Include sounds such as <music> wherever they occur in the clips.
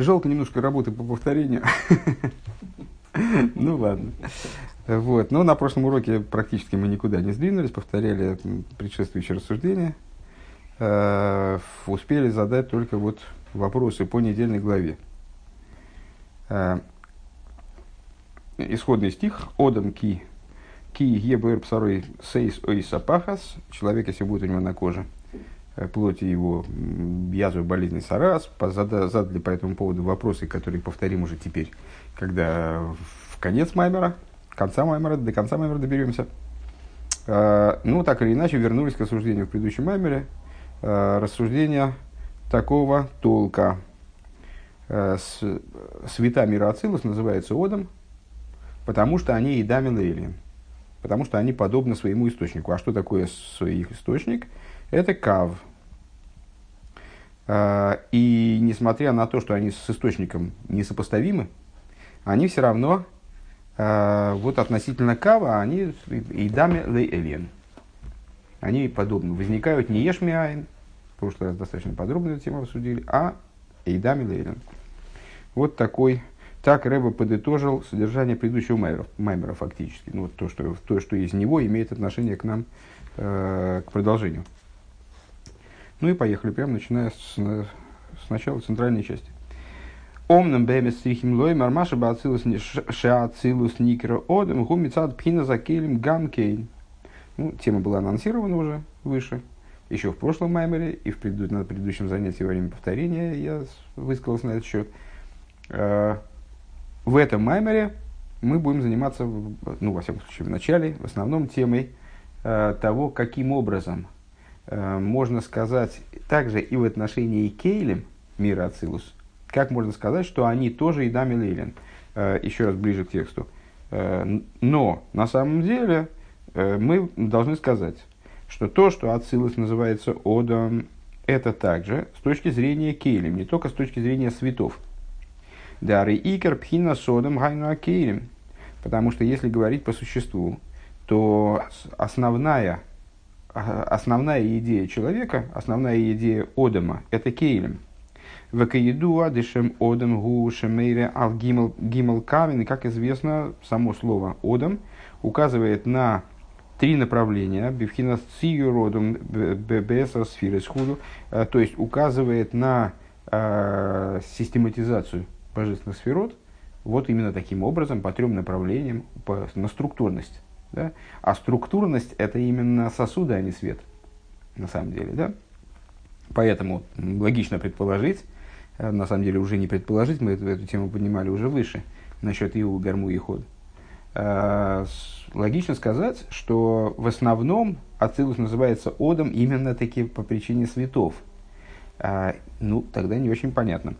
Жалко немножко работы по повторению. Ну ладно. Вот. Но на прошлом уроке практически мы никуда не сдвинулись, повторяли предшествующие рассуждения. Э, успели задать только вот вопросы по недельной главе. Э, исходный стих «Одам ки ки ебэр псарой сейс ойсапахас» Человек, если будет у него на коже плоти его язвы, болезни сарас, задали по этому поводу вопросы, которые повторим уже теперь, когда в конец Маймера, конца Маймера, до конца Маймера доберемся. Э, ну, так или иначе, вернулись к рассуждению в предыдущем Маймере. Э, рассуждения такого толка. Света мира Ацилус называется Одом, потому что они и Дамин Эйлин. Потому что они подобны своему источнику. А что такое их источник? Это Кав, и несмотря на то, что они с источником несопоставимы, они все равно а, вот относительно кава, они и даме элен. Они подобны. Возникают не ешмиайн, в прошлый раз достаточно подробно эту тему обсудили, а и даме лейлен. Вот такой, так Рэба подытожил содержание предыдущего маймера, маймера фактически. Ну, вот то, что, то, что из него имеет отношение к нам, э, к продолжению. Ну и поехали, прямо начиная с, с начала центральной части. Омным бэмес стрихим лой мармаша бацилус шаацилус никера одем гумицад пхина закелем гамкейн. Ну, тема была анонсирована уже выше, еще в прошлом маймере и в преду, на предыдущем занятии во время повторения я высказался на этот счет. Э, в этом маймере мы будем заниматься, ну, во всяком случае, в начале, в основном темой э, того, каким образом – Э, можно сказать также и в отношении Кейлем, мира Ацилус, как можно сказать, что они тоже и Дами Лейлен. Э, еще раз ближе к тексту. Э, но на самом деле мы должны сказать, что то, что Ацилус называется Одом, это также с точки зрения Кейлем, не только с точки зрения светов. Дары Икер Пхина Содом Гайну Кейлем. Потому что если говорить по существу, то основная основная идея человека, основная идея Одама – это Кейлем. Векаеду адышем Одам гу шемейре ал гимел камен. И, как известно, само слово Одам указывает на три направления. Бифхина цию родом беса сферы схуду. Э, то есть, указывает на э, систематизацию божественных сферот. Вот именно таким образом, по трем направлениям, по, на структурность. Да? А структурность – это именно сосуды, а не свет, на самом деле. Да? Поэтому логично предположить, э, на самом деле уже не предположить, мы эту, эту тему поднимали уже выше, насчет Иу, Гарму и Ход. Э, логично сказать, что в основном Ацилус называется Одом именно таки по причине светов. Э, ну, тогда не очень понятно.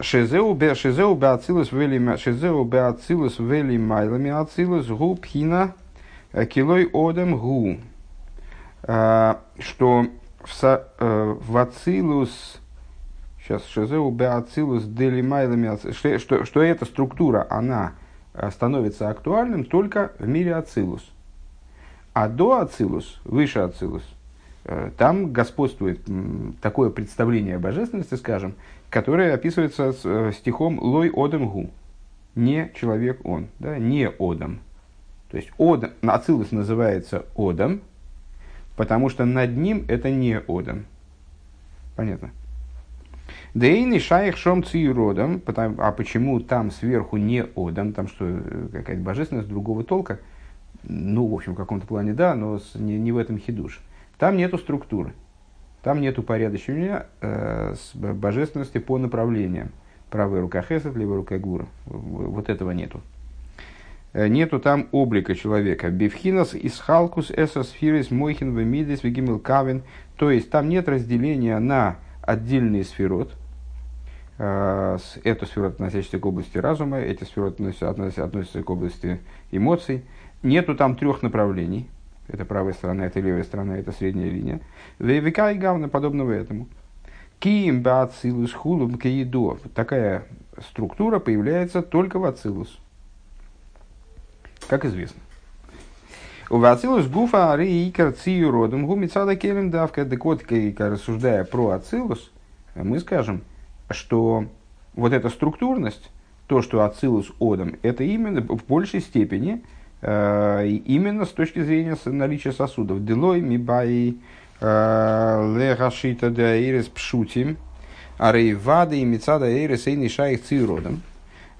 Шезеу беацилус вели шезеу беацилус вели майлами ацилус гу пхина э, килой одем гу. Э, что в, э, в ацилус сейчас шезеу беацилус дели майлами что, что, что эта структура она становится актуальным только в мире ацилус. А до ацилус, выше ацилус, там господствует такое представление о божественности, скажем, которое описывается э, стихом «Лой одам гу». Не человек он, да, не одам. То есть одам, Ацилус называется одам, потому что над ним это не одам. Понятно? Дейни шайх шом родом, а почему там сверху не одам, там что, э, какая-то божественность другого толка? Ну, в общем, в каком-то плане да, но не, не в этом хидуш. Там нету структуры. Там нет упорядочения э, божественности по направлениям. Правая рука Хесед, левая рука Гура. Вот этого нету. Э, нету там облика человека. Бифхинас из халкус эсосфирис мойхин вемидис вегимил кавен. То есть там нет разделения на отдельные сферот. Э, эту сферот, относящуюся к области разума, эти сферот относятся, относятся к области эмоций. Нету там трех направлений это правая сторона, это левая сторона, это средняя линия. Века и гавна подобного этому. Киим бацилус хулум каидо. Такая структура появляется только в ацилус. Как известно. У Ацилус гуфа ари икар цию родом гумицада келем давка. Так вот, рассуждая про Ацилус, мы скажем, что вот эта структурность, то, что Ацилус Одам, это именно в большей степени именно с точки зрения наличия сосудов. Делой мибай э, легашита де ирис пшутим, арейвады и мецада ирис и нишаих циродом.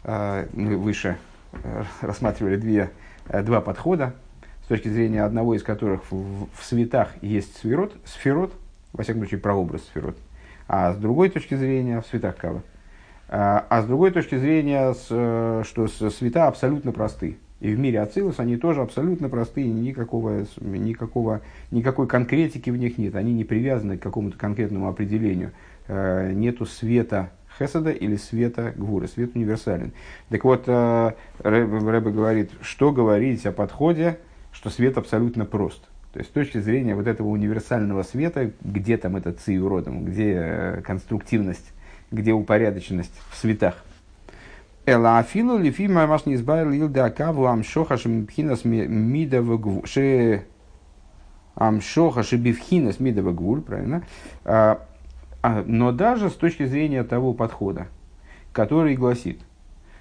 Э, мы выше э, рассматривали две, два подхода, с точки зрения одного из которых в, в светах есть сферот, сферот, во всяком случае, прообраз сферот, а с другой точки зрения в светах кава а, а с другой точки зрения, э, что света абсолютно просты. И в мире Ацилус они тоже абсолютно простые, никакого, никакого, никакой конкретики в них нет. Они не привязаны к какому-то конкретному определению. Э, нету света Хесада или света Гвура, свет универсален. Так вот, э, Рэбе говорит, что говорить о подходе, что свет абсолютно прост. То есть с точки зрения вот этого универсального света, где там этот циюродом, где конструктивность где упорядоченность в светах. Эла афилу лифи маш не избавил илда акаву амшоха шемипхинас мидава гвуль. Ше амшоха шебивхинас мидава гвуль, правильно? А, а, но даже с точки зрения того подхода, который гласит,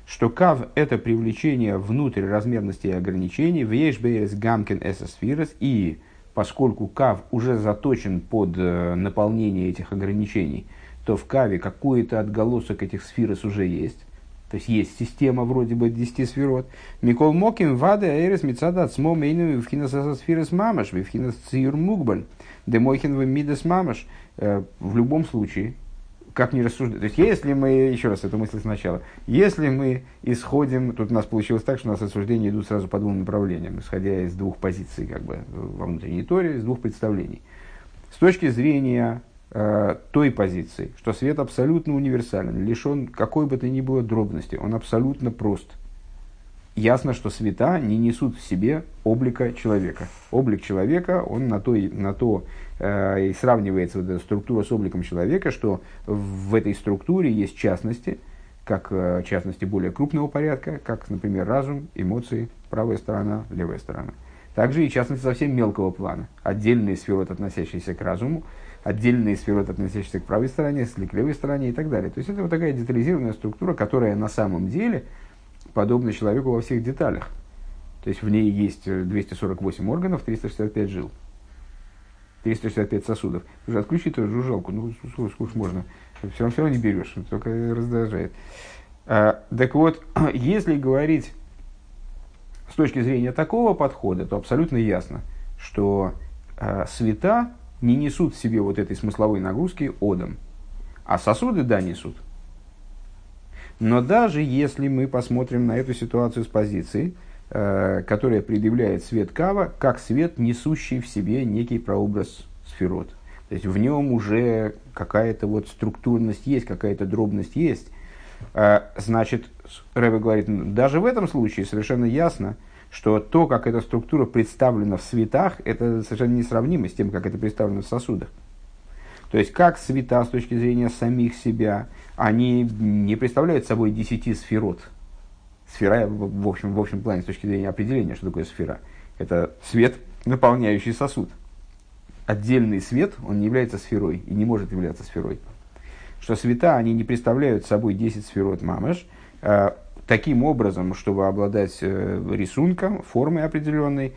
что кав – это привлечение внутрь размерности и ограничений, в ешбейрес гамкен эсосфирос, и поскольку кав уже заточен под э, наполнение этих ограничений – то в каве какой-то отголосок этих сферос уже есть. То есть есть система вроде бы 10 сферот. Микол Моким, Вады, Аэрис, Мицада, Цмо, Мейну, Вивхинас сферос Мамаш, Вивхинас Циюр Мукбаль, Демойхин, Мидас Мамаш. Э, в любом случае, как не рассуждать. То есть, если мы, еще раз эту мысль сначала, если мы исходим, тут у нас получилось так, что у нас рассуждения идут сразу по двум направлениям, исходя из двух позиций, как бы, во внутренней торе, из двух представлений. С точки зрения той позиции, что свет абсолютно универсален, лишен какой бы то ни было дробности, он абсолютно прост. Ясно, что света не несут в себе облика человека. Облик человека, он на, той, на то э, и сравнивается вот эта структура с обликом человека, что в этой структуре есть частности, как э, частности более крупного порядка, как, например, разум, эмоции, правая сторона, левая сторона. Также и частности совсем мелкого плана, отдельные сферы, относящиеся к разуму, отдельные сферы, относящиеся к правой стороне, к левой стороне и так далее. То есть это вот такая детализированная структура, которая на самом деле подобна человеку во всех деталях. То есть в ней есть 248 органов, 365 жил, 365 сосудов. Уже отключи эту жужжалку, ну сколько можно, все равно, все равно не берешь, только раздражает. А, так вот, <clears throat> если говорить с точки зрения такого подхода, то абсолютно ясно, что а, света не несут в себе вот этой смысловой нагрузки одом. А сосуды, да, несут. Но даже если мы посмотрим на эту ситуацию с позиции, э, которая предъявляет свет кава, как свет, несущий в себе некий прообраз сферот. То есть в нем уже какая-то вот структурность есть, какая-то дробность есть. Э, значит, Рэбе говорит, даже в этом случае совершенно ясно, что то, как эта структура представлена в светах, это совершенно несравнимо с тем, как это представлено в сосудах. То есть, как света с точки зрения самих себя, они не представляют собой десяти сферот. Сфера, в общем, в общем плане, с точки зрения определения, что такое сфера. Это свет, наполняющий сосуд. Отдельный свет, он не является сферой и не может являться сферой. Что света, они не представляют собой 10 сферот мамаш, а таким образом, чтобы обладать э, рисунком, формой определенной,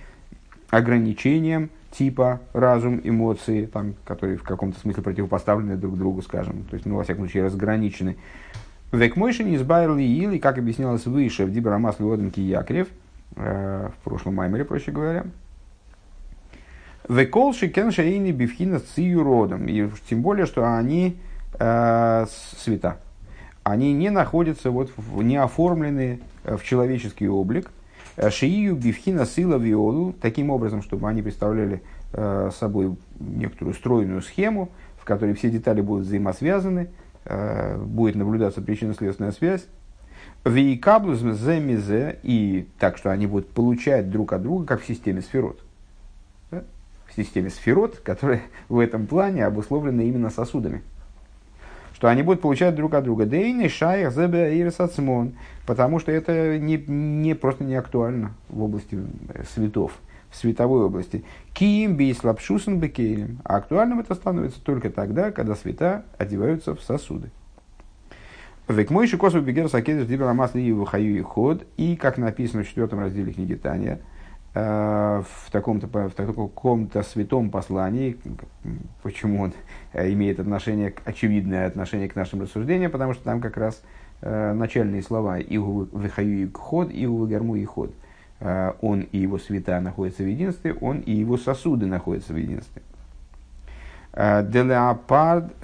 ограничением типа разум, эмоции, там, которые в каком-то смысле противопоставлены друг другу, скажем, то есть, ну, во всяком случае, разграничены. Векмойшин избавил и как объяснялось выше в Дибрамас Луоденки Якрев, э, в прошлом маймере, проще говоря, Веколши кеншаини бифхина с родом. И тем более, что они э, света они не находятся, вот, не оформлены э, в человеческий облик. Э, шиию бифхина сила виолу, таким образом, чтобы они представляли э, собой некоторую стройную схему, в которой все детали будут взаимосвязаны, э, будет наблюдаться причинно-следственная связь. Вейкаблус земизе, и так, что они будут получать друг от друга, как в системе сферот. Да? В системе сферот, <laughs> которая в этом плане обусловлена именно сосудами что они будут получать друг от друга. Дейни, шайх, зебе и потому что это не, не, просто не актуально в области э, светов, в световой области. Киим, бейс, лапшусен, бекейлем. А актуальным это становится только тогда, когда света одеваются в сосуды. Век мой шикосу бегер сакедеш дибрамас ли хаю и ход. И, как написано в четвертом разделе книги Таня, в таком-то, в таком-то святом послании, почему он э, имеет отношение, очевидное отношение к нашим рассуждениям, потому что там как раз э, начальные слова «Игу вихаю и ход», «Игу гарму и ход». Он и его свята находятся в единстве, он и его сосуды находятся в единстве. Делеопард,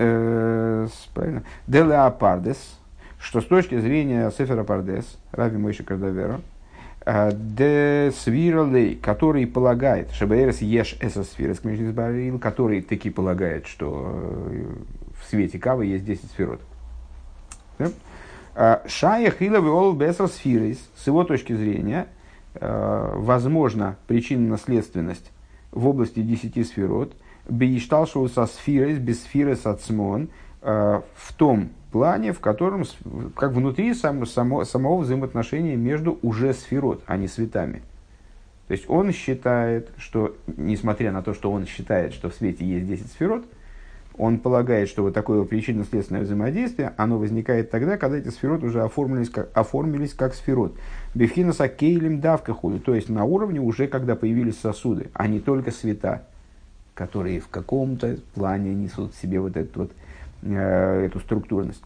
Делеопардес, что с точки зрения Сефера Пардес, Рави Мойши Кардавера, э, де свиралей, который полагает, шабаэрес еш эсосфирес, который таки полагает, что э, в свете кавы есть 10 сферот. Э, Шая хиловый ол бесосфирес, с его точки зрения, возможно причинно-наследственность в области 10 сферот, бейшталшоу со сфирес, без сфирес ацмон, в том плане, в котором, как внутри сам, само, самого взаимоотношения между уже сферот, а не светами. То есть он считает, что, несмотря на то, что он считает, что в свете есть 10 сферот, он полагает, что вот такое причинно-следственное взаимодействие, оно возникает тогда, когда эти сферот уже оформились как, оформились как сферот. בבחינת הכלים דוקא וכו', то есть на уровне уже, когда появились сосуды, а не только света, которые в каком-то плане несут в себе вот этот вот Э, эту структурность.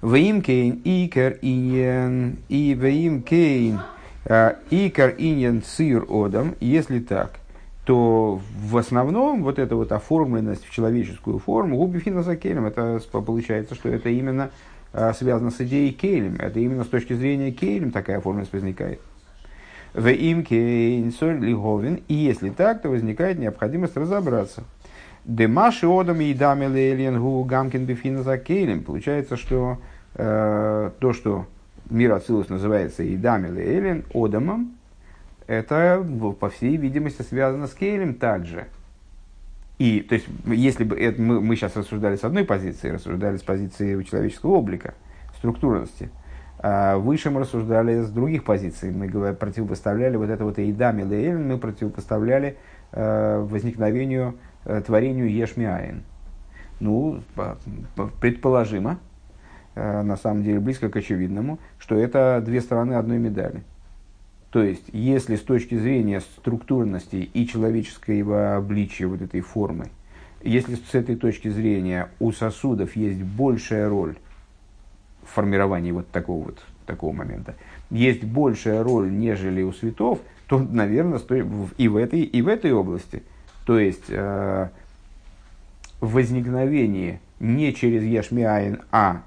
ואם כן עיקר ענין и ואם כן э, עיקר ענין ציור אדם, если так, то в основном вот эта вот оформленность в человеческую форму, губифина за келем, это получается, что это именно э, связано с идеей келем, это именно с точки зрения келем такая оформленность возникает. В имкейн соль лиговин, и если так, то возникает необходимость разобраться – Демаши одам и дами лейлен гу гамкин бифина за кейлем. Получается, что э, то, что мир Ацилус называется и дами лейлен, одамом, это, по всей видимости, связано с кейлем также. И, то есть, если бы это, мы, мы сейчас рассуждали с одной позиции, рассуждали с позиции человеческого облика, структурности, а выше мы рассуждали с других позиций. Мы противопоставляли вот это вот Эйдами Лейлен, мы противопоставляли э, возникновению творению Ешмиаин. Ну, предположимо, э, на самом деле близко к очевидному, что это две стороны одной медали. То есть, если с точки зрения структурности и человеческого обличия вот этой формы, если с этой точки зрения у сосудов есть большая роль в формировании вот такого вот такого момента, есть большая роль, нежели у светов, то, наверное, и в этой, и в этой области – то есть, э, возникновение не через Ешмиаин, а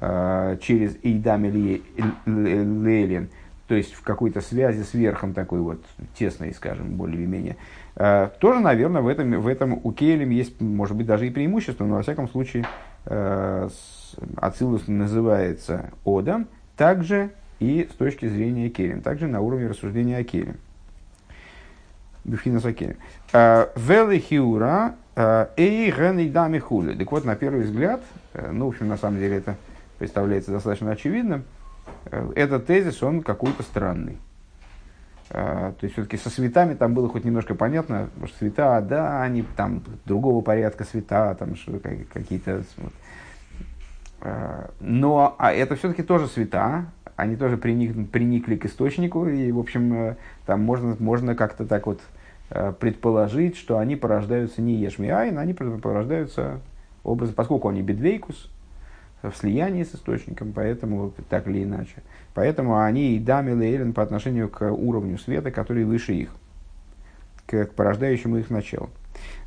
э, через Эйдам или Лейлин, то есть в какой-то связи с верхом такой вот тесной, скажем, более-менее, э, тоже, наверное, в этом, в этом у Кейлем есть, может быть, даже и преимущество, но во всяком случае э, Ацилус называется Одам, также и с точки зрения Кейлем, также на уровне рассуждения о Кейлем. Бифхина Сакеем. Э, Велихиура э, Эй Ген Дами Хули. Так вот, на первый взгляд, э, ну, в общем, на самом деле это представляется достаточно очевидным, этот тезис, он какой-то странный. То есть, все-таки со светами там было хоть немножко понятно, что света, да, они там другого порядка света, там какие-то... Но а это все-таки тоже света, они тоже приник, приникли к источнику, и, в общем, там можно, можно как-то так вот Э, предположить, что они порождаются не ешмиайн, они порождаются образом, поскольку они бедвейкус, в слиянии с источником, поэтому так или иначе. Поэтому они и дами лейлен по отношению к уровню света, который выше их, к порождающему их началу.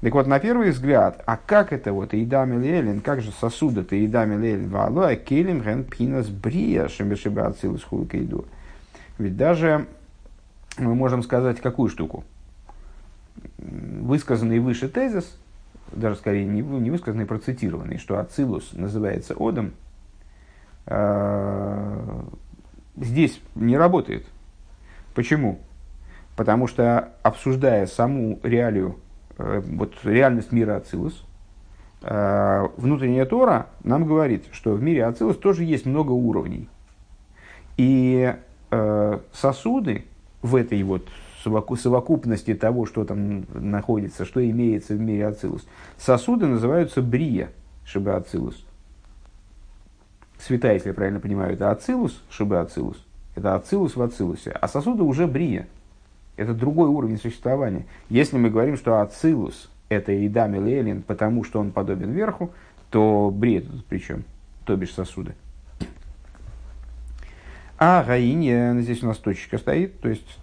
Так вот, на первый взгляд, а как это вот Идами Лелин, как же сосуды-то Идами Лелин, Валуа Келем Ген Пинас Брия Шемешиба Ацилус Хуйкейду. Ведь даже мы можем сказать какую штуку – высказанный выше тезис, даже скорее не, не высказанный, процитированный, что Ацилус называется Одом, э, здесь не работает. Почему? Потому что, обсуждая саму реалию, вот реальность мира Ацилус, э, внутренняя Тора нам говорит, что в мире Ацилус тоже есть много уровней. И э, сосуды в этой вот совокупности того, что там находится, что имеется в мире Ацилус. Сосуды называются брия, шиба Ацилус. святая, если я правильно понимаю, это ацилус, шибы ацилус, это ацилус в ацилусе, а сосуды уже брия. Это другой уровень существования. Если мы говорим, что ацилус – это Идами Лелин, потому что он подобен верху, то брия тут причем, то бишь сосуды. А Гаине, здесь у нас точка стоит, то есть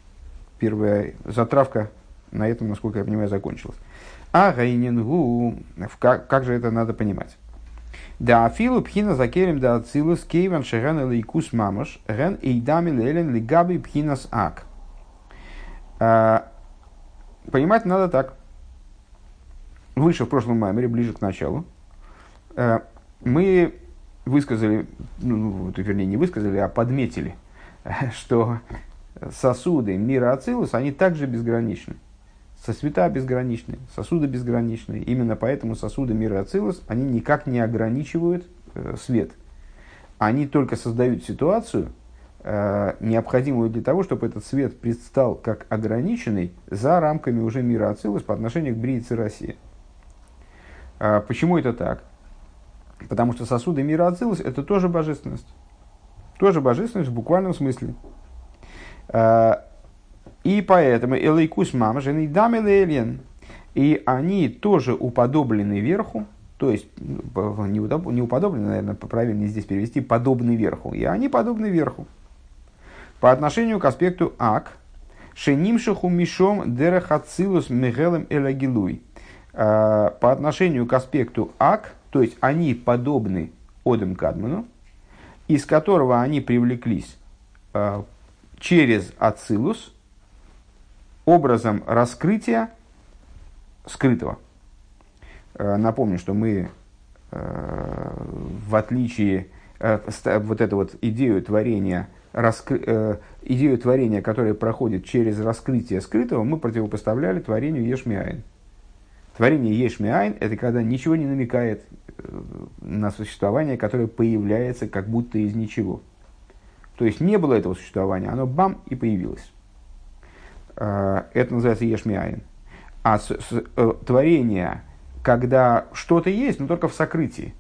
первая затравка на этом, насколько я понимаю, закончилась. А Гаиненгу, как, как же это надо понимать? Да афилу пхина закерим да ацилус кейван шерен лейкус мамаш рен эйдами лелен лигаби пхинас ак. А, понимать надо так. Выше в прошлом маймере, ближе к началу, а, мы высказали, ну, ну вернее, не высказали, а подметили, <laughs> что сосуды мира Ацилус, они также безграничны. Сосвета безграничны, сосуды безграничны. Именно поэтому сосуды мира Ацилус, они никак не ограничивают э, свет. Они только создают ситуацию, необходимую для того, чтобы этот свет предстал как ограниченный за рамками уже мира Ацилус по отношению к Бриице России. Э, почему это так? Потому что сосуды мира Ацилус – это тоже божественность. Тоже божественность в буквальном смысле. А, и поэтому Элейкус Мама же Элен. И они тоже уподоблены верху, то есть ну, не уподоблены, наверное, правильнее здесь перевести, подобны верху. И они подобны верху. По отношению к аспекту Ак, Шенимшиху Мишом Дерахацилус Мегелем Элагилуй. А, по отношению к аспекту Ак, то есть они подобны Одем Кадману, из которого они привлеклись а, через Ацилус образом раскрытия скрытого. Э, напомню, что мы, э, в отличие э, вот эту вот идею творения, раскры, идею творения, которая проходит через раскрытие скрытого, мы противопоставляли творению Ешмиайн. Творение Ешмиайн – это когда ничего не намекает на существование, которое появляется как будто из ничего. То есть не было этого существования, оно бам и появилось. А, это называется ешмиаин. А с, с, э, творение, когда что-то есть, но только в сокрытии.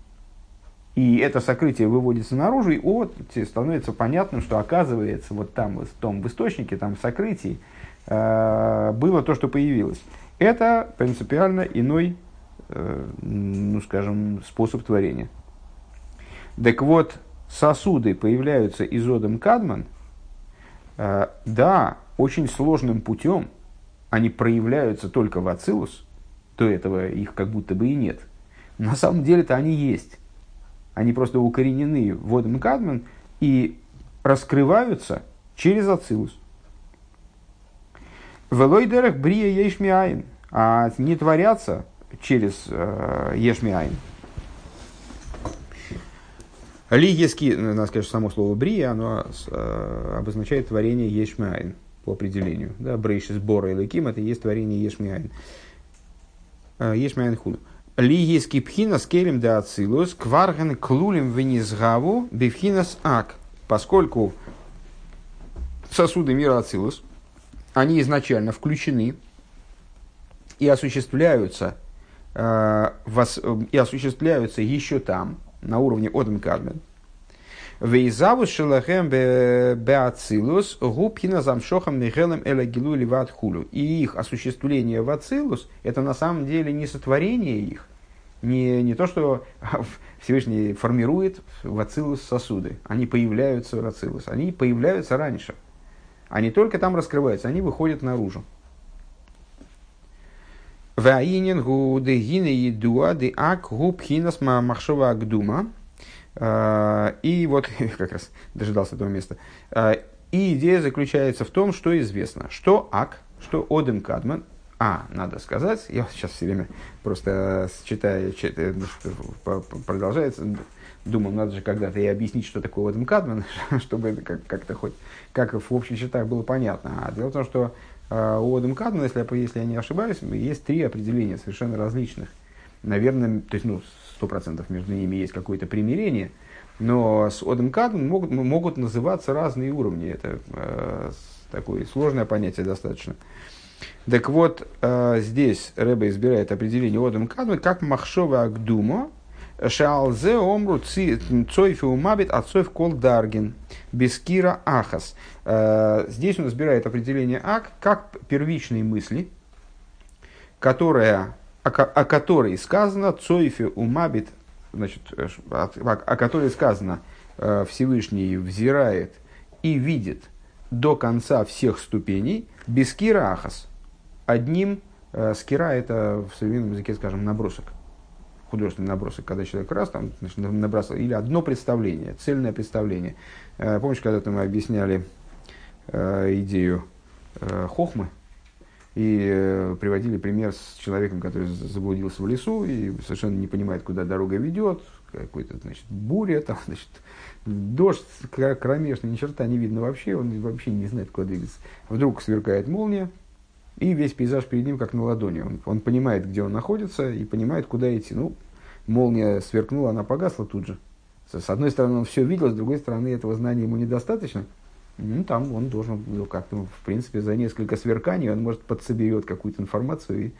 И это сокрытие выводится наружу, и вот становится понятным, что оказывается вот там, в том в источнике, там в сокрытии, э, было то, что появилось. Это принципиально иной, э, ну скажем, способ творения. Так вот, сосуды появляются изодом кадман, э, да, очень сложным путем, они проявляются только в ацилус, то этого их как будто бы и нет. На самом деле-то они есть. Они просто укоренены в водом кадман и раскрываются через ацилус. Велойдерах брия ешмиаин, а не творятся через э, ешмиаин. Лигиски, ну, надо сказать, само слово брия, оно э, обозначает творение ешмиайн по определению. Да, брейшис бора и леким, это и есть творение ешмиайн. Э, ешмиайн худу. Лигиски пхина скелем да ацилус, кварген клулем венизгаву, бифхинас ак. Поскольку сосуды мира ацилус, они изначально включены и осуществляются, э, вос, и осуществляются еще там, на уровне Одам Кадмен. Вейзавус шелахем беацилус губхина замшохам нехелем элагилу ливат хулю. И их осуществление в ацилус, это на самом деле не сотворение их, не, не то, что <laughs> Всевышний формирует в ацилус сосуды. Они появляются в ацилус. Они появляются раньше. Они только там раскрываются, они выходят наружу. Ваинин гу дегине едуа де ак гу пхинас махшова агдума. А, и вот <laughs> как раз дожидался этого места. А, и идея заключается в том, что известно, что ак, что одем кадман, а, надо сказать, я сейчас все время просто читаю, читаю продолжается, думал, надо же когда-то и объяснить, что такое Одем Кадман, <laughs> чтобы это как-то хоть, как в общих чертах было понятно. А дело в том, что а, у Одем Кадмана, если, если я не ошибаюсь, есть три определения совершенно различных. Наверное, то есть, ну, сто процентов между ними есть какое-то примирение, но с Одем Кадман могут, могут называться разные уровни. Это э, такое сложное понятие достаточно. Так вот, э, здесь Рэба избирает определение Одем Кадман как Махшова Агдума, Шалзе омру цойфи умабит отцойф кол даргин. Бескира ахас. Здесь он разбирает определение ак как первичные мысли, которая, о, которой сказано цойфи умабит, значит, о, о которой сказано Всевышний взирает и видит до конца всех ступеней бескира ахас. Одним скира это в современном языке, скажем, набросок художественный набросок, когда человек раз там значит, набрасывал, или одно представление, цельное представление. Э, помнишь, когда-то мы объясняли э, идею э, хохмы и э, приводили пример с человеком, который заблудился в лесу и совершенно не понимает, куда дорога ведет, какой-то, значит, буря, там, <laughs> значит, дождь кромешный, ни черта не видно вообще, он вообще не знает, куда двигаться. Вдруг сверкает молния, и весь пейзаж перед ним как на ладони. Он, он понимает, где он находится, и понимает, куда идти. Ну, молния сверкнула, она погасла тут же. С одной стороны, он все видел, с другой стороны, этого знания ему недостаточно. Ну, там он должен, ну, как-то, в принципе, за несколько сверканий он, может, подсоберет какую-то информацию и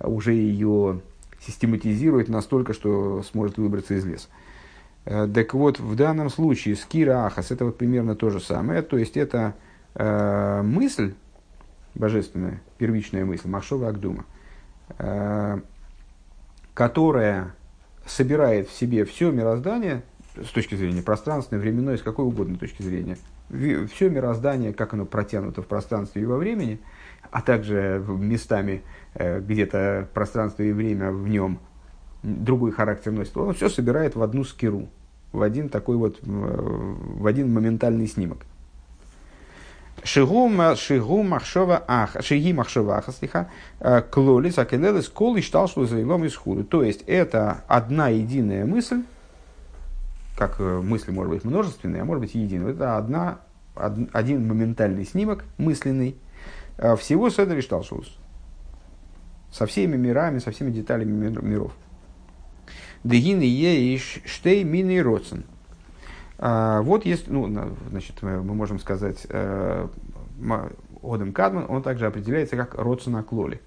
уже ее систематизирует настолько, что сможет выбраться из леса. Э, так вот, в данном случае скира ахас это вот примерно то же самое. То есть, это э, мысль, божественная, первичная мысль, Махшова Агдума, э, которая собирает в себе все мироздание с точки зрения пространственной, временной, с какой угодно точки зрения, все мироздание, как оно протянуто в пространстве и во времени, а также местами э, где-то пространство и время в нем другой характер носит, он все собирает в одну скиру, в один такой вот, в один моментальный снимок. Шигу махшова ах, шиги махшова аха, слиха, э, клолис, акелелес, кол и штал, что за илом исхуду. То есть, это одна единая мысль, как э, мысли может быть множественные, а может быть единая. Это одна, од, один моментальный снимок мысленный э, всего Седри Шталшус. Со всеми мирами, со всеми деталями миров. Дегины еш штей мини роцен – а, вот есть, ну, значит, мы можем сказать, э, Одем Кадман, он также определяется как Родсона Клоли.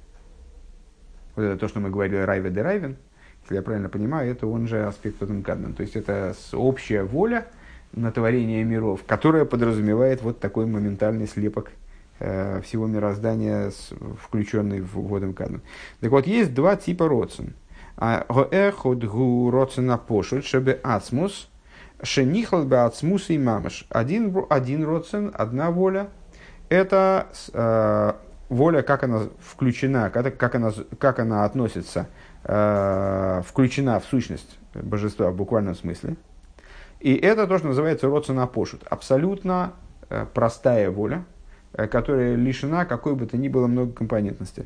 Вот это то, что мы говорили Райве де Райвен, если я правильно понимаю, это он же аспект Одем Кадман. То есть это общая воля на творение миров, которая подразумевает вот такой моментальный слепок э, всего мироздания, включенный в Водом Кадман. Так вот, есть два типа Родсон. Гоэхот гу Родсона пошут, чтобы ацмус – Шенихал беацмус и мамаш. Один, один родствен, одна воля. Это э, воля, как она включена, как, как, она, как она относится, э, включена в сущность божества в буквальном смысле. И это то, что называется родствен пошут. Абсолютно э, простая воля, э, которая лишена какой бы то ни было многокомпонентности.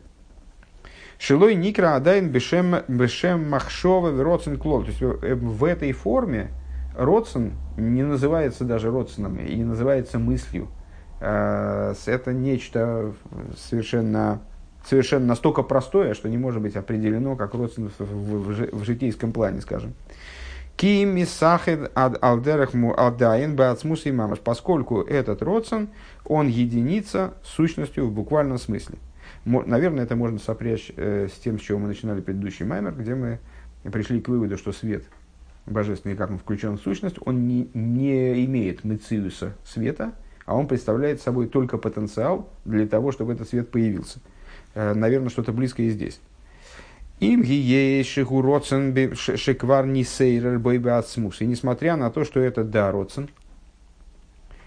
Шилой никра адайн бешем, бешем махшова вероцен клол. То есть э, в этой форме Родсон не называется даже родсоном и не называется мыслью. Это нечто совершенно, совершенно настолько простое, что не может быть определено как в, в житейском плане, скажем. Кими сахед ад алдерахму алдайн бацмус и мамаш, поскольку этот родсон, он единица сущностью в буквальном смысле. Наверное, это можно сопрячь э, с тем, с чего мы начинали предыдущий маймер, где мы пришли к выводу, что свет – божественный, как он включен в сущность, он не, не имеет мециуса света, а он представляет собой только потенциал для того, чтобы этот свет появился. Э, наверное, что-то близкое и здесь. Им шеквар ацмус. И несмотря на то, что это да, родсен,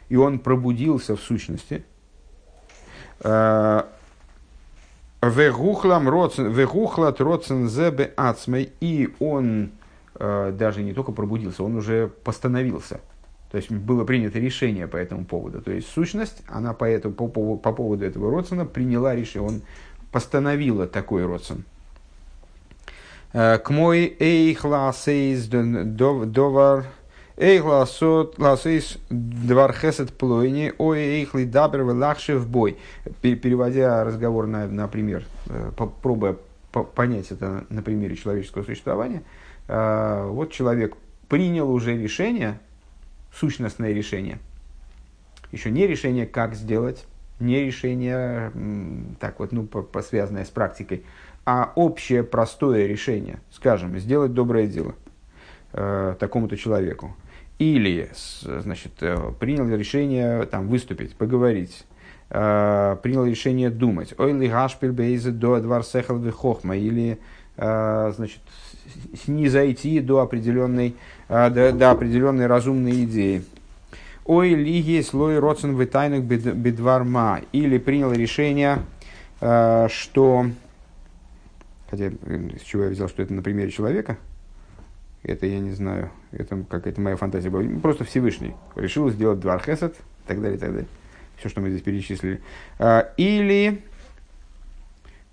и он пробудился в сущности, э, вегухлат родсен зебе ацмей, и он Э, даже не только пробудился, он уже постановился. То есть было принято решение по этому поводу. То есть сущность, она по, этому, по, по, по поводу этого родствена приняла решение, он постановила такой родствен. Э, к мой эйх ласейс довар. Эйх ласейс двар хесет плойни. Ой эйх лидабер лахши в бой. Переводя разговор на, на пример, э, пробуя понять это на примере человеческого существования – а, вот человек принял уже решение, сущностное решение, еще не решение, как сделать, не решение, так вот, ну, по связанное с практикой, а общее простое решение, скажем, сделать доброе дело. э, такому-то человеку. Или, значит, э, принял решение там, выступить, поговорить, э, принял решение думать. Ой, ли гашпиль бейзе до двар сехал хохма. Или, э, значит, снизойти до определенной, э, до, до определенной разумной идеи. Ой, ли есть лой родсен в тайнах бедварма. Или принял решение, э, что... Хотя, с чего я взял, что это на примере человека? Это я не знаю. Это какая-то моя фантазия была. Просто Всевышний решил сделать двор хесед и так далее, и так далее. Все, что мы здесь перечислили. А, или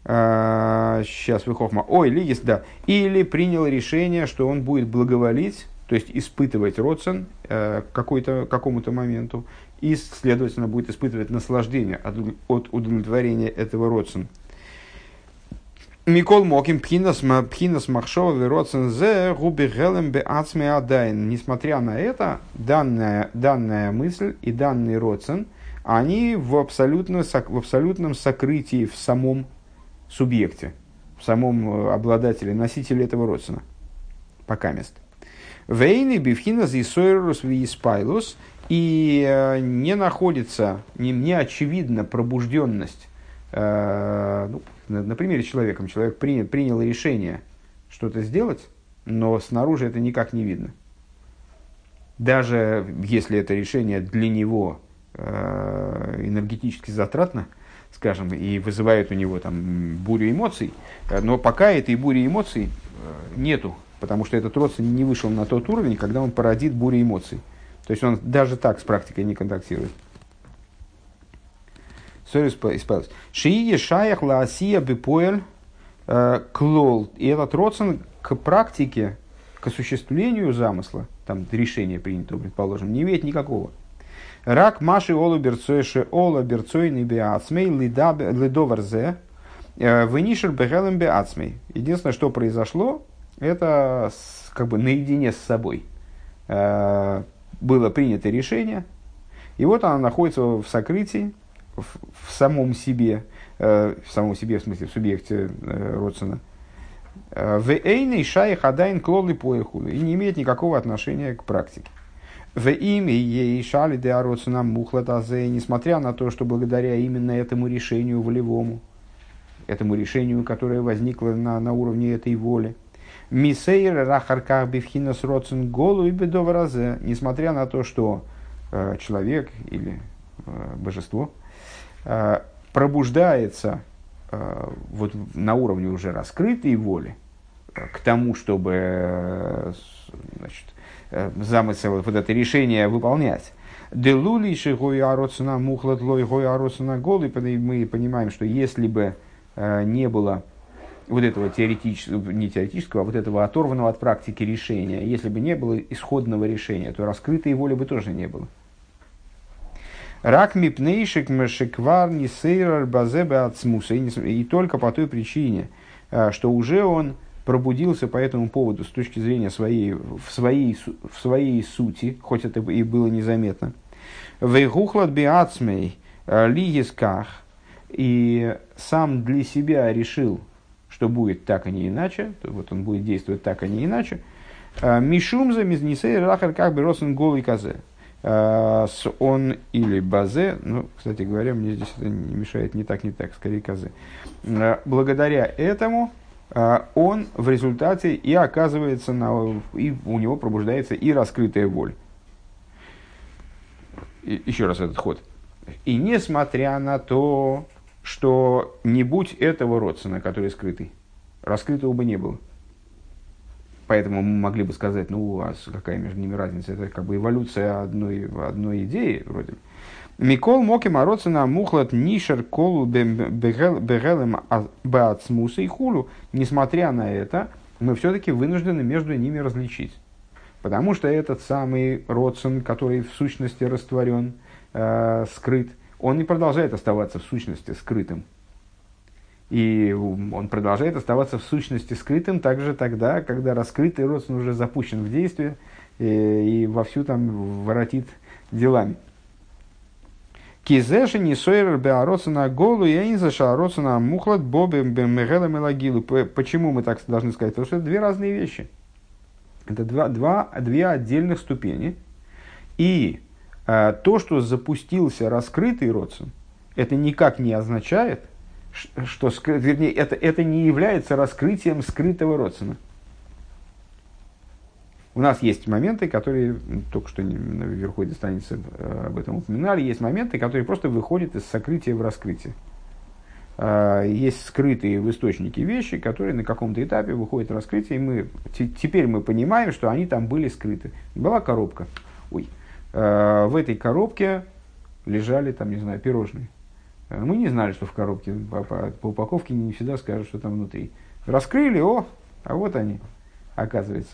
сейчас выхохма. Ой, Лигис, да. Или принял решение, что он будет благоволить, то есть испытывать родсен э, какой-то, какому-то моменту, и, следовательно, будет испытывать наслаждение от, от удовлетворения этого родсен. Микол Моким Пхинас Махшова Вероцен Зе Губи Гелем Беацме Адайн. Несмотря на это, данная, данная мысль и данный Роцен, они в, абсолютно, в абсолютном сокрытии в самом субъекте, в самом э, обладателе, носителе этого Роцена. Пока мест. Вейны Бифхинас и Сойрус Вииспайлус и э, не находится, не, не очевидна пробужденность э, ну, на, на примере человеком, человек принял, принял решение что-то сделать, но снаружи это никак не видно. Даже если это решение для него э, энергетически затратно, скажем, и вызывает у него там бурю эмоций, э, но пока этой бури эмоций э, нету, потому что этот родственник не вышел на тот уровень, когда он породит бурю эмоций. То есть он даже так с практикой не контактирует. Исправилось. Шиие шаях лаасия бипоэль э, клол. И этот родствен к практике, к осуществлению замысла, там решение принято, предположим, не имеет никакого. Рак маши ола берцойше ола берцойный беацмей лидоварзе э, вынишер бегелем беацмей. Единственное, что произошло, это как бы наедине с собой э, было принято решение, и вот она находится в сокрытии, в, в самом себе, э, в самом себе, в смысле, в субъекте э, Родсона, э, в эйной шае хадайн клолы поеху и не имеет никакого отношения к практике. В имя ей шали де Родсона мухлатазе, несмотря на то, что благодаря именно этому решению волевому, этому решению, которое возникло на, на уровне этой воли, Мисейр рахарках бифхинас родсен голу и бедовразе, несмотря на то, что э, человек или э, божество – пробуждается э, вот на уровне уже раскрытой воли э, к тому, чтобы значит, замысел, вот это решение выполнять. Делулиши гояроцена мухлат лой гояроцена голы. Мы понимаем, что если бы не было вот этого теоретического, не теоретического, а вот этого оторванного от практики решения, если бы не было исходного решения, то раскрытой воли бы тоже не было. Рак мипнейшик мешеквар не сейрар базебе ацмуса. И только по той причине, э, что уже он пробудился по этому поводу с точки зрения своей, в, своей, в своей сути, хоть это и было незаметно. Вейгухлад биацмей э, лигисках. И сам для себя решил, что будет так, а не иначе. Вот он будет действовать так, а не иначе. Э, Мишумза мизнисей рахар как бы росен голый казе. Э, с он или базе, ну, кстати говоря, мне здесь это не мешает не так, не так, скорее козы. Э, благодаря этому э, он в результате и оказывается, на, и у него пробуждается и раскрытая воля. И, еще раз этот ход. И несмотря на то, что не будь этого родственника, который скрытый, раскрытого бы не было. Поэтому мы могли бы сказать, ну, а какая между ними разница? Это как бы эволюция одной, одной идеи вроде. Микол моки мороться на мухлат нишер колу бегелем а, бацмуса и хулу. Несмотря на это, мы все-таки вынуждены между ними различить. Потому что этот самый родствен, который в сущности растворен, э, скрыт, он не продолжает оставаться в сущности скрытым. И он продолжает оставаться в сущности скрытым также тогда, когда раскрытый родствен уже запущен в действие и, и вовсю там воротит делами. Кизеши не сойер беаросана голу и инзаша аросана мухлад бобе мегела мелагилу. Почему мы так должны сказать? Потому что это две разные вещи. Это два, два, две отдельных ступени. И э, то, что запустился раскрытый родствен, это никак не означает, что, вернее, это, это не является раскрытием скрытого родствена. У нас есть моменты, которые, только что наверху этой страницы э, об этом упоминали, есть моменты, которые просто выходят из сокрытия в раскрытие. А, есть скрытые в источнике вещи, которые на каком-то этапе выходят в раскрытие, и мы, теперь мы понимаем, что они там были скрыты. Была коробка. Ой. А, в этой коробке лежали, там, не знаю, пирожные. А, мы не знали, что в коробке, по, по, по упаковке не всегда скажут, что там внутри. Раскрыли, о, а вот они, оказывается.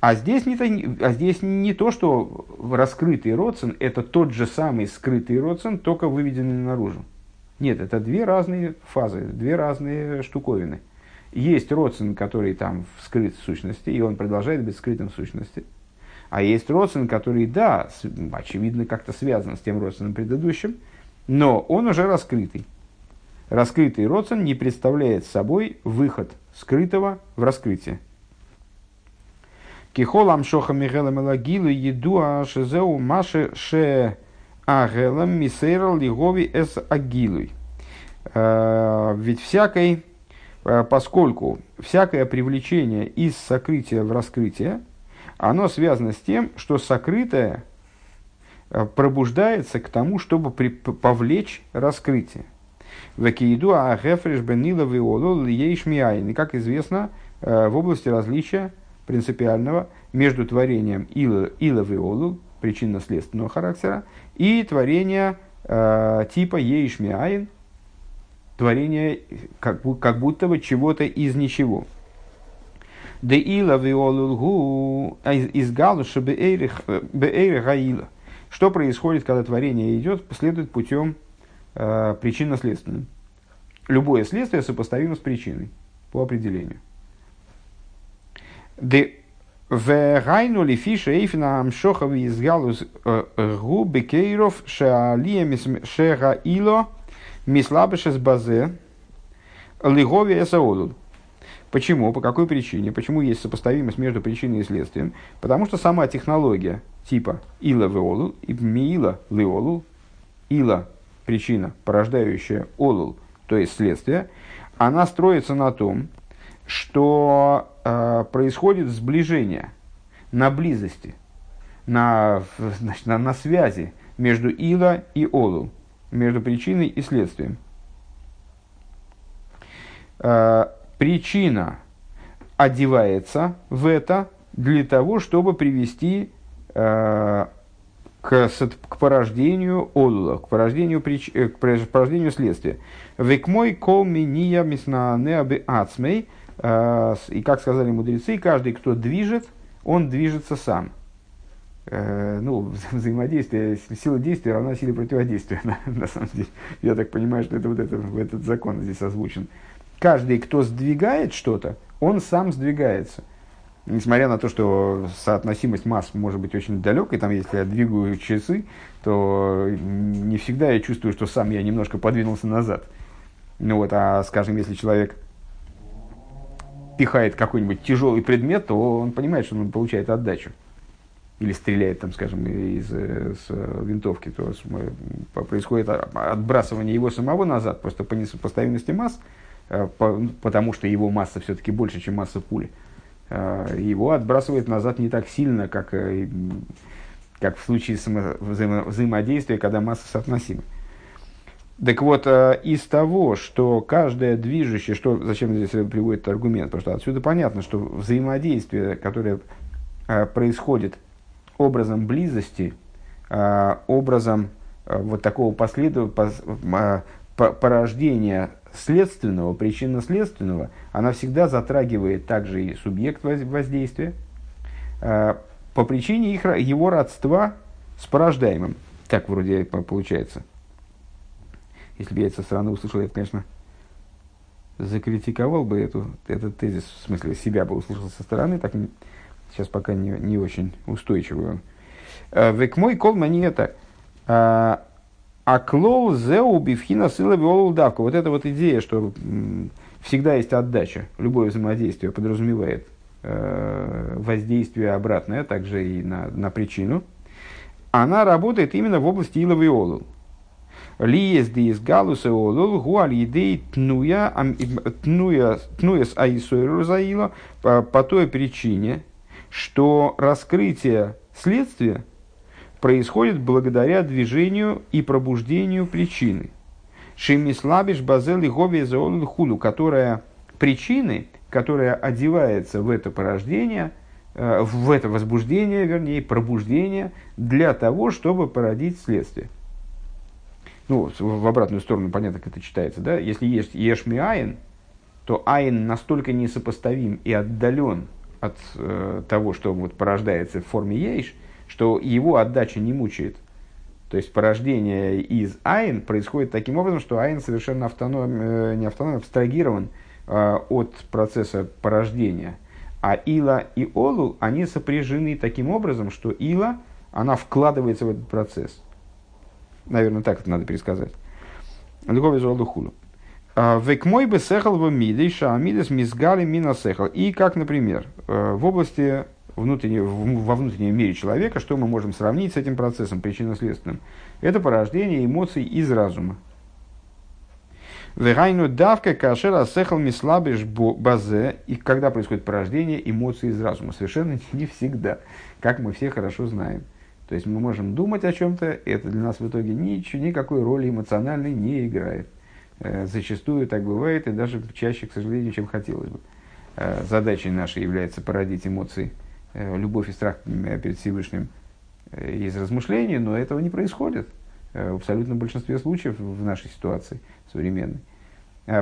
А здесь, не, а здесь не то, что раскрытый родствен, это тот же самый скрытый родствен, только выведенный наружу. Нет, это две разные фазы, две разные штуковины. Есть родствен, который там скрыт в сущности, и он продолжает быть скрытым в сущности. А есть родствен, который, да, очевидно, как-то связан с тем родственным предыдущим, но он уже раскрытый. Раскрытый родствен не представляет собой выход скрытого в раскрытие. Кихолам шоха михела мелагилу еду ашезеу маше ше агелам мисейрал лигови эс агилуй. Э, ведь всякой, э, поскольку всякое привлечение из сокрытия в раскрытие, оно связано с тем, что сокрытое пробуждается к тому, чтобы при, повлечь раскрытие. Векииду агефреш бенила виолу ейшмиайн. И как известно, в области различия принципиального между творением ила, ила виолу, причинно-следственного характера, и творение э, типа ейшмиайн, творение как, как будто бы чего-то из ничего. Де ила виолулгу а из галуша беэйрих гаила. Что происходит, когда творение идет, следует путем э, причинно-следственным. Любое следствие сопоставимо с причиной по определению. Де Вегайну ли фиша эйфина амшохави из галус гу бекейров шаалия шега ило мислабешес базе лигови эсаолу. Почему? По какой причине? Почему есть сопоставимость между причиной и следствием? Потому что сама технология типа ила веолу и миила леолу, ила причина, порождающая олул, то есть следствие, она строится на том, что э, происходит сближение на близости, на, значит, на, на связи между ила и олу, между причиной и следствием. Э, причина одевается в это для того, чтобы привести э, к, к порождению олула, к порождению, прич, э, к порождению следствия. Век мой кол миния мисна неабе ацмей – Э, и как сказали мудрецы, каждый, кто движет, он движется сам. Ну, взаимодействие, сила действия равна силе противодействия. <laughs> На самом деле, я так понимаю, что это вот это, этот закон здесь озвучен. Каждый, кто сдвигает что-то, он сам сдвигается. Несмотря на то, что соотносимость масс может быть очень далекой, там, если я двигаю часы, то не всегда я чувствую, что сам я немножко подвинулся назад. Ну вот, а скажем, если человек пихает какой-нибудь тяжелый предмет, то он понимает, что он получает отдачу. Или стреляет, там, скажем, из с винтовки, то происходит отбрасывание его самого назад, просто по несопоставимости масс, потому что его масса все-таки больше, чем масса пули. Э, его отбрасывает назад не так сильно, как, как в случае взаимо взаимодействия, когда масса соотносима. Так вот, э, из того, что каждое движущее, что, зачем здесь приводит аргумент, потому что отсюда понятно, что взаимодействие, которое э, происходит образом близости, э, образом вот такого последовательного порождения следственного, причинно-следственного, она всегда затрагивает также и субъект воздействия по причине их, его родства с порождаемым. Так вроде получается. Если бы я это со стороны услышал, я, конечно, закритиковал бы эту, этот тезис, в смысле, себя бы услышал со стороны, так сейчас пока не, не очень устойчивый он. Э, Век мой кол это. А клоу зеу бифхина сила давка. Вот эта вот идея, что всегда есть отдача, любое взаимодействие подразумевает э, воздействие обратное, также и на, на причину, она работает именно в области иловой олул. Лиес диес галуса олул гуаль едей тнуя тнуя тнуяс аисойру заила по той причине, что раскрытие следствия происходит благодаря движению и пробуждению причины. Шимислабиш базел и худу, которая причины, которая одевается в это порождение, э, в это возбуждение, вернее, пробуждение, для того, чтобы породить следствие. Ну, в обратную сторону, понятно, как это читается, да? Если есть ешми айн, то айн настолько несопоставим и отдален от э, того, что вот порождается в форме ейш, что его отдача не мучает. То есть порождение из айн происходит таким образом, что айн совершенно автоном, э, не автоном, абстрагирован э, от процесса порождения. А ила и олу, они сопряжены таким образом, что ила, она вкладывается в этот процесс. Наверное, так это надо пересказать. Льгови золду хулу. А, Век мой бы сехал в мидей, шаамидес мизгали мина сехал. И как, например, э, в области внутренне, во внутреннем мире человека, что мы можем сравнить с этим процессом причинно-следственным? Это порождение эмоций из разума. Вегайну давка кашера сехал мислабиш базе. И когда происходит порождение эмоций из разума? Совершенно <laughs> не всегда, как мы все хорошо знаем. То есть мы можем думать о чем-то, это для нас в итоге ничего, никакой роли эмоциональной не играет. Э, зачастую так бывает, и даже чаще, к сожалению, чем хотелось бы. Э, задачей нашей является породить эмоции любовь и страх перед Всевышним э, из размышлений, но этого не происходит э, в абсолютном большинстве случаев в нашей ситуации современной.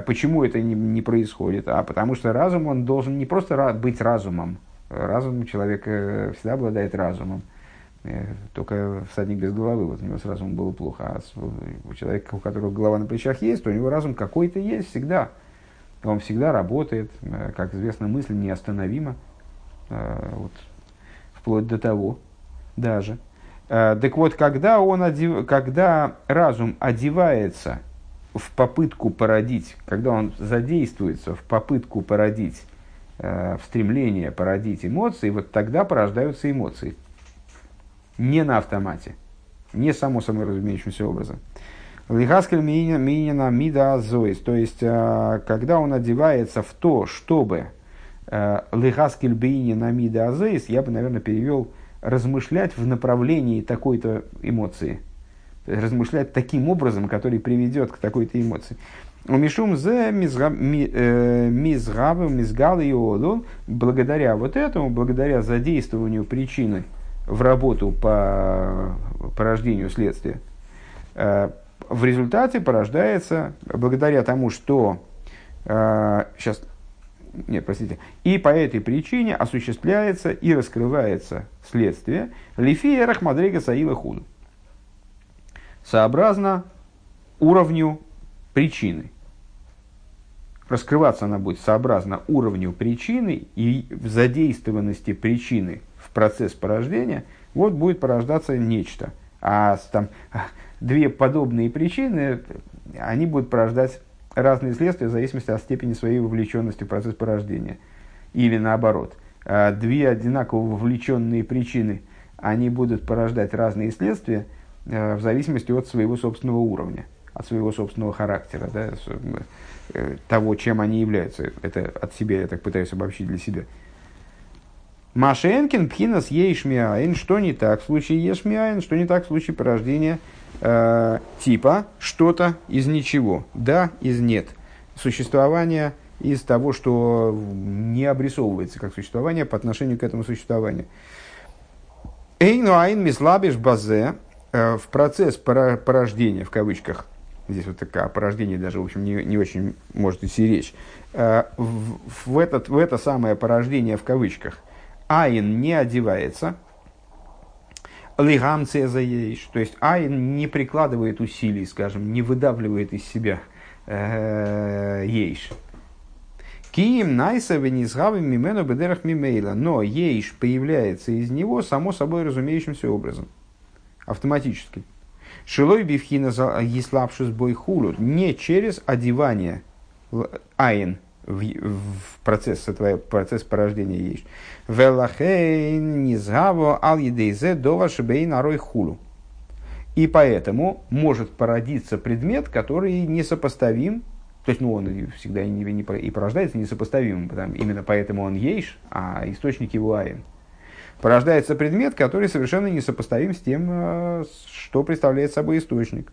Почему это не, не происходит? А потому что разум, он должен не просто быть разумом. Разум человека всегда обладает разумом. Только всадник без головы, вот у него с разумом было плохо. А у человека, у которого голова на плечах есть, то у него разум какой-то есть всегда. Он всегда работает. Как известно, мысль неостановима. Э, вот, вплоть до того даже. Э, так вот, когда, он одев... когда разум одевается в попытку породить, когда он задействуется в попытку породить, э, в стремление породить эмоции, вот тогда порождаются эмоции. Не на автомате, не само собой разумеющимся образом. Лихаскель минина мида азоис, то есть, когда он одевается в то, чтобы Лыгаскель бейни намида азейс, я бы, наверное, перевел размышлять в направлении такой-то эмоции. Размышлять таким образом, который приведет к такой-то эмоции. У Мишум зе мизгавы мизгалы и одул, благодаря вот этому, благодаря задействованию причины в работу по порождению следствия, э, в результате порождается, благодаря тому, что сейчас э, нет, простите, и по этой причине осуществляется и раскрывается следствие лифия рахмадрега саила худу. Сообразно уровню причины. Раскрываться она будет сообразно уровню причины и в задействованности причины в процесс порождения, вот будет порождаться нечто. А там две подобные причины, они будут порождать разные следствия в зависимости от степени своей вовлеченности в процесс порождения. Или наоборот, а, две одинаково вовлеченные причины, они будут порождать разные следствия а, в зависимости от своего собственного уровня, от своего собственного характера, да, э, того, чем они являются. Это от себя я так пытаюсь обобщить для себя. Машенкин, пхинас ейшмиаин, что не так в случае ешмиаин, что не так в случае порождения э, типа что-то из ничего, да из нет, существование из того, что не обрисовывается как существование по отношению к этому существованию. Эйну айн мислабиш базе э, в процесс порождения, в кавычках, здесь вот такое порождение даже, в общем, не, не очень может идти речь, э, в, в, этот, в это самое порождение в кавычках айн не одевается – лигамция за ейш. То есть айн не прикладывает усилий, скажем, не выдавливает из себя э, ейш. Киим найса венизгавы мимену бедерах мимейла. Но ейш появляется из него само собой разумеющимся образом. Автоматически. Шилой бифхина еслапшус бой хулут. Не через одевание айн в, в процесс, процесс порождения есть. Велахейн низгаво ал едейзе дова шибейн арой хулу. И поэтому может породиться предмет, который несопоставим, то есть ну, он всегда и, не, не, и порождается несопоставимым, потому, именно поэтому он ейш, а источник его айн. Порождается предмет, который совершенно несопоставим с тем, э, что представляет собой источник.